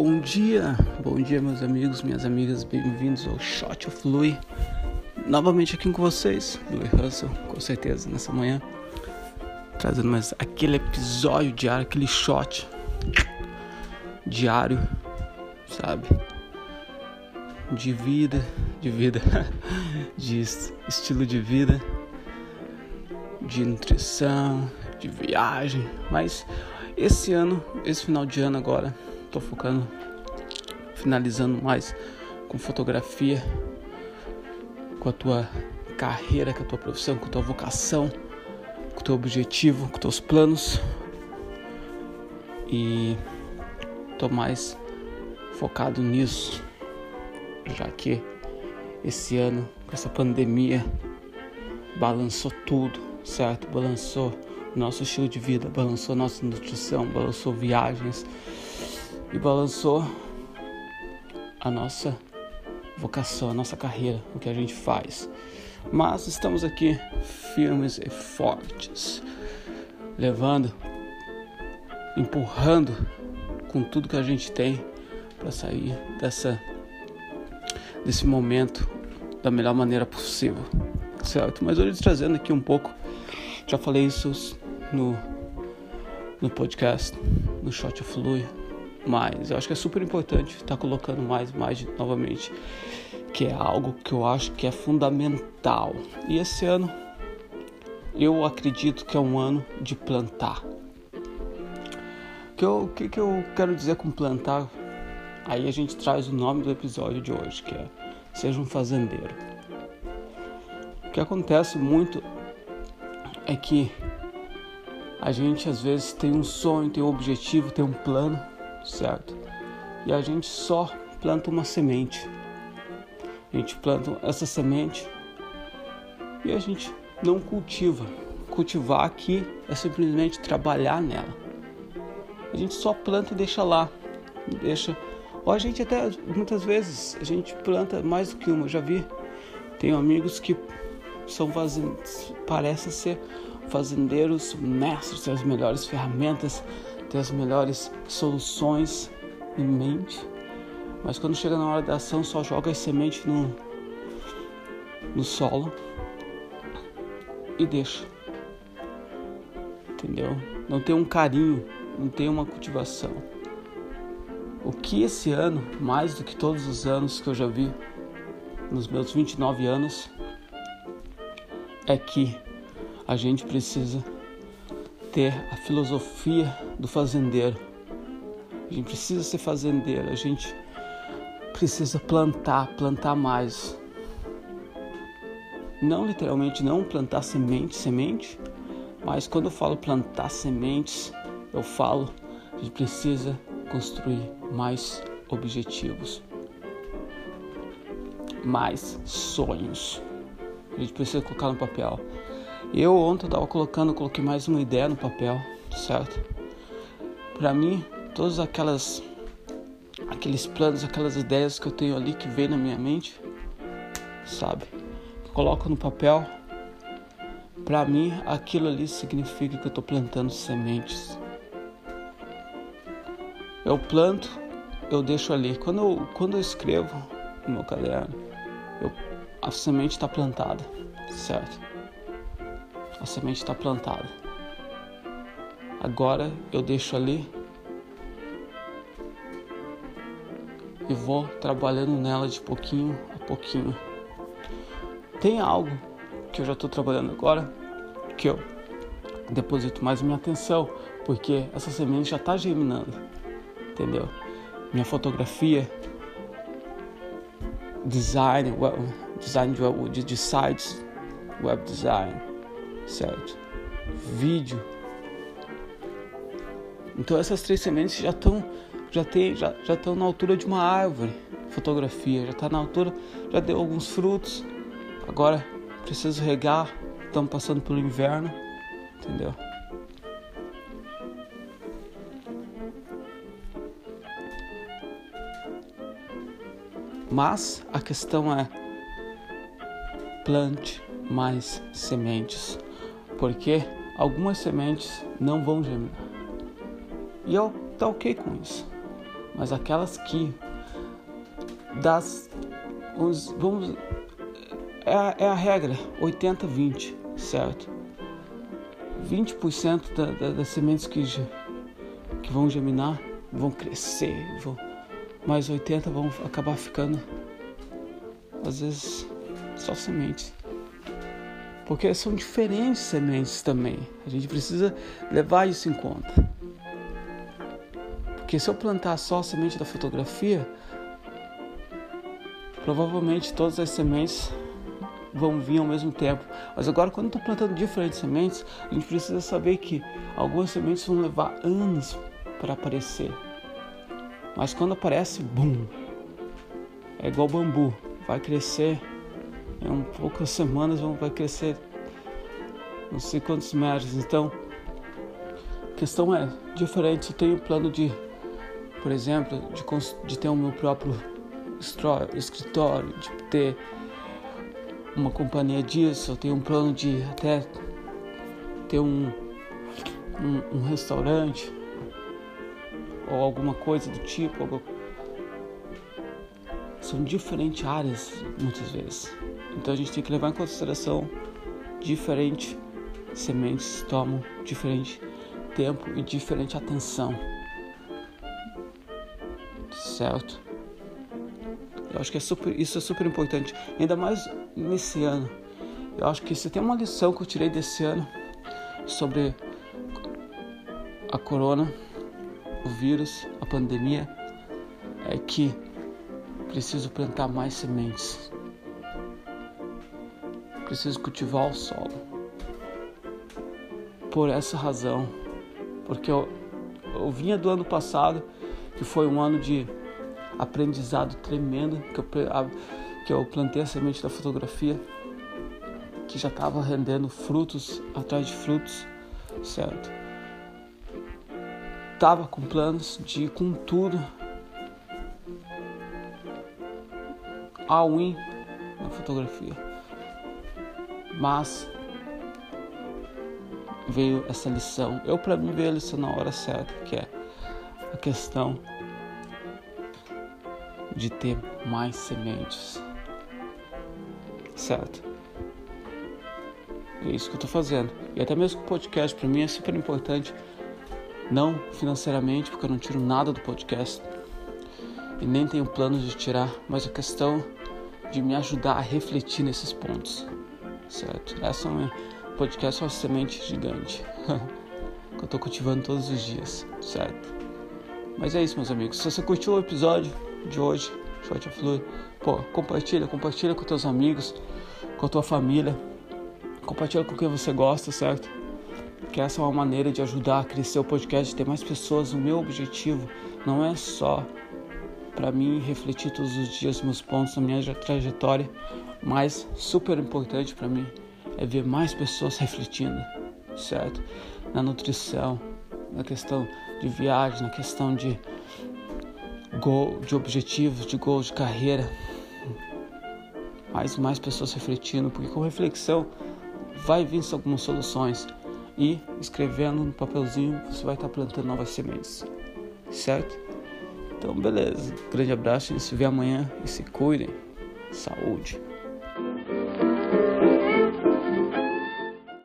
Bom dia, bom dia meus amigos, minhas amigas, bem-vindos ao Shot of Louis. Novamente aqui com vocês, Louis Russell, com certeza, nessa manhã. Trazendo mais aquele episódio diário, aquele shot diário, sabe? De vida, de vida, de estilo de vida, de nutrição, de viagem. Mas esse ano, esse final de ano agora, tô focando, finalizando mais com fotografia, com a tua carreira, com a tua profissão, com a tua vocação, com o teu objetivo, com teus planos. E tô mais focado nisso, já que esse ano, com essa pandemia, balançou tudo, certo? Balançou nosso estilo de vida, balançou nossa nutrição, balançou viagens e balançou a nossa vocação, a nossa carreira, o que a gente faz. Mas estamos aqui firmes e fortes, levando, empurrando com tudo que a gente tem para sair dessa desse momento da melhor maneira possível, certo? Mas hoje trazendo aqui um pouco, já falei isso no no podcast, no Shot of Fluid, mais. Eu acho que é super importante estar tá colocando mais, mais novamente, que é algo que eu acho que é fundamental. E esse ano eu acredito que é um ano de plantar. O que, que, que eu quero dizer com plantar? Aí a gente traz o nome do episódio de hoje, que é Seja um Fazendeiro. O que acontece muito é que a gente às vezes tem um sonho, tem um objetivo, tem um plano, certo? E a gente só planta uma semente. A gente planta essa semente e a gente não cultiva. Cultivar aqui é simplesmente trabalhar nela. A gente só planta e deixa lá, deixa. Ou a gente até muitas vezes a gente planta mais do que uma. Eu já vi, tenho amigos que são fazendeiros, parece ser fazendeiros mestres, as melhores ferramentas, ter as melhores soluções em mente, mas quando chega na hora da ação só joga as sementes no, no solo e deixa. Entendeu? Não tem um carinho, não tem uma cultivação. O que esse ano, mais do que todos os anos que eu já vi, nos meus 29 anos, é que a gente precisa ter a filosofia do fazendeiro. A gente precisa ser fazendeiro, a gente precisa plantar, plantar mais. Não literalmente não plantar semente, semente, mas quando eu falo plantar sementes, eu falo a gente precisa construir mais objetivos, mais sonhos. A gente precisa colocar no papel. Eu ontem estava colocando, coloquei mais uma ideia no papel, certo? Para mim, todas aquelas aqueles planos, aquelas ideias que eu tenho ali que vem na minha mente, sabe? Coloco no papel. Para mim, aquilo ali significa que eu estou plantando sementes. Eu planto, eu deixo ali. Quando eu, quando eu escrevo no meu caderno, eu, a semente está plantada, certo? A semente está plantada. Agora eu deixo ali e vou trabalhando nela de pouquinho a pouquinho. Tem algo que eu já estou trabalhando agora que eu deposito mais minha atenção, porque essa semente já está germinando, entendeu? Minha fotografia, design, web, design de, de sites, web design, certo? Vídeo. Então essas três sementes já estão já tem já já estão na altura de uma árvore. Fotografia já está na altura, já deu alguns frutos. Agora preciso regar. Estamos passando pelo inverno, entendeu? Mas a questão é plante mais sementes porque algumas sementes não vão germinar. E eu tá ok com isso. mas aquelas que das os, vamos é a, é a regra 80-20, certo? 20% da, da, das sementes que, que vão germinar vão crescer, vão, mas 80% vão acabar ficando, às vezes, só sementes. Porque são diferentes sementes também. A gente precisa levar isso em conta. Porque se eu plantar só a semente da fotografia, provavelmente todas as sementes vão vir ao mesmo tempo. Mas agora, quando estou plantando diferentes sementes, a gente precisa saber que algumas sementes vão levar anos para aparecer. Mas quando aparece, bum! É igual bambu, vai crescer em um poucas semanas vai crescer não sei quantos metros. Então, a questão é diferente. Eu tenho plano de, por exemplo, de, de ter o meu próprio escritório, de ter uma companhia disso, eu tenho um plano de até ter um, um, um restaurante ou alguma coisa do tipo. São diferentes áreas muitas vezes. Então a gente tem que levar em consideração diferentes sementes tomam diferente tempo e diferente atenção. Certo? Eu acho que é super, isso é super importante, ainda mais nesse ano. Eu acho que se tem uma lição que eu tirei desse ano sobre a corona, o vírus, a pandemia, é que preciso plantar mais sementes. Preciso cultivar o solo. Por essa razão, porque eu, eu vinha do ano passado, que foi um ano de aprendizado tremendo que eu, que eu plantei a semente da fotografia, que já estava rendendo frutos atrás de frutos, certo? Tava com planos de ir com tudo all win na fotografia, mas veio essa lição. Eu para mim veio a lição na hora certa, que é a questão de ter mais sementes. Certo? É isso que eu estou fazendo. E até mesmo o podcast para mim é super importante. Não financeiramente, porque eu não tiro nada do podcast. E nem tenho planos de tirar, mas a questão de me ajudar a refletir nesses pontos. Certo? Essa é uma podcast é uma semente gigante. que eu estou cultivando todos os dias. Certo? Mas é isso, meus amigos. Se você curtiu o episódio, de hoje, Short Fluid. Pô, compartilha, compartilha com teus amigos, com a tua família, compartilha com quem você gosta, certo? Que essa é uma maneira de ajudar a crescer o podcast, ter mais pessoas. O meu objetivo não é só para mim refletir todos os dias meus pontos na minha trajetória, mas super importante para mim é ver mais pessoas refletindo, certo? Na nutrição, na questão de viagem, na questão de gol, de objetivos, de gols de carreira. Mais mais pessoas refletindo, porque com reflexão vai vir algumas soluções. E escrevendo no papelzinho, você vai estar plantando novas sementes. Certo? Então, beleza. Grande abraço. A gente se vê amanhã e se cuidem. Saúde.